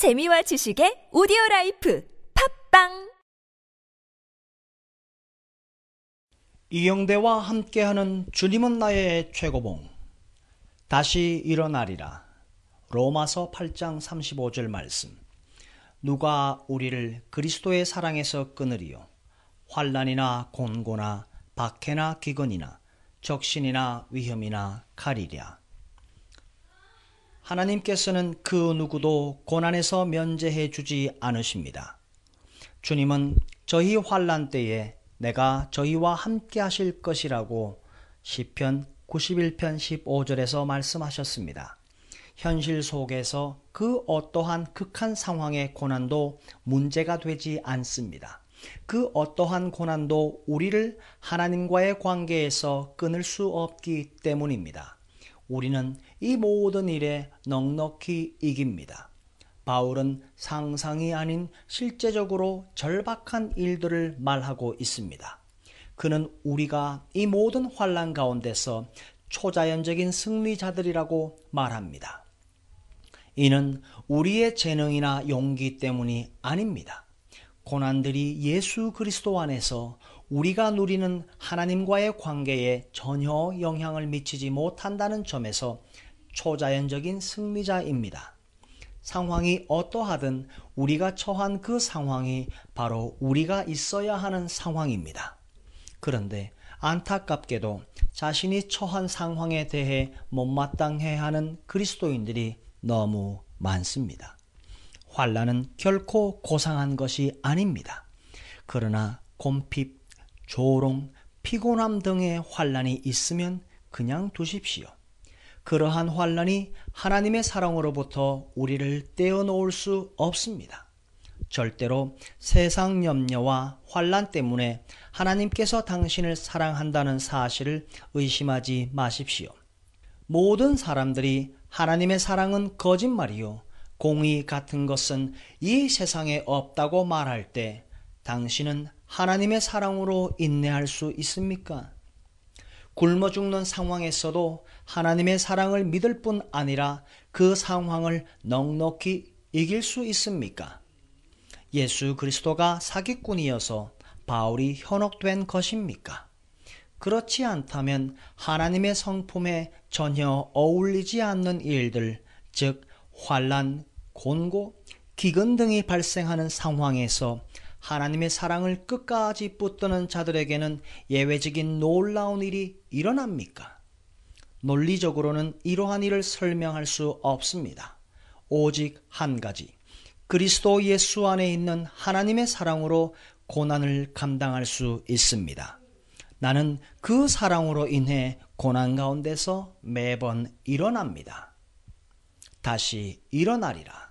재미와 지식의 오디오 라이프 팟빵! 이영대와 함께하는 주님은 나의 최고봉. 다시 일어나리라. 로마서 8장 35절 말씀. 누가 우리를 그리스도의 사랑에서 끊으리요? 환란이나 곤고나 박해나 기근이나 적신이나 위험이나 칼이랴 하나님께서는 그 누구도 고난에서 면제해 주지 않으십니다. 주님은 저희 환란 때에 내가 저희와 함께 하실 것이라고 시편 91편 15절에서 말씀하셨습니다. 현실 속에서 그 어떠한 극한 상황의 고난도 문제가 되지 않습니다. 그 어떠한 고난도 우리를 하나님과의 관계에서 끊을 수 없기 때문입니다. 우리는 이 모든 일에 넉넉히 이깁니다. 바울은 상상이 아닌 실제적으로 절박한 일들을 말하고 있습니다. 그는 우리가 이 모든 환란 가운데서 초자연적인 승리자들이라고 말합니다. 이는 우리의 재능이나 용기 때문이 아닙니다. 고난들이 예수 그리스도 안에서 우리가 누리는 하나님과의 관계에 전혀 영향을 미치지 못한다는 점에서 초자연적인 승리자입니다. 상황이 어떠하든 우리가 처한 그 상황이 바로 우리가 있어야 하는 상황입니다. 그런데 안타깝게도 자신이 처한 상황에 대해 못마땅해 하는 그리스도인들이 너무 많습니다. 환란은 결코 고상한 것이 아닙니다. 그러나 곰핍, 조롱, 피곤함 등의 환란이 있으면 그냥 두십시오. 그러한 환란이 하나님의 사랑으로부터 우리를 떼어놓을 수 없습니다. 절대로 세상 염려와 환란 때문에 하나님께서 당신을 사랑한다는 사실을 의심하지 마십시오. 모든 사람들이 하나님의 사랑은 거짓말이요. 공의 같은 것은 이 세상에 없다고 말할 때 당신은 하나님의 사랑으로 인내할 수 있습니까? 굶어 죽는 상황에서도 하나님의 사랑을 믿을 뿐 아니라 그 상황을 넉넉히 이길 수 있습니까? 예수 그리스도가 사기꾼이어서 바울이 현혹된 것입니까? 그렇지 않다면 하나님의 성품에 전혀 어울리지 않는 일들, 즉 환란, 곤고, 기근 등이 발생하는 상황에서 하나님의 사랑을 끝까지 붙드는 자들에게는 예외적인 놀라운 일이 일어납니까? 논리적으로는 이러한 일을 설명할 수 없습니다. 오직 한 가지. 그리스도 예수 안에 있는 하나님의 사랑으로 고난을 감당할 수 있습니다. 나는 그 사랑으로 인해 고난 가운데서 매번 일어납니다. 다시 일어나리라.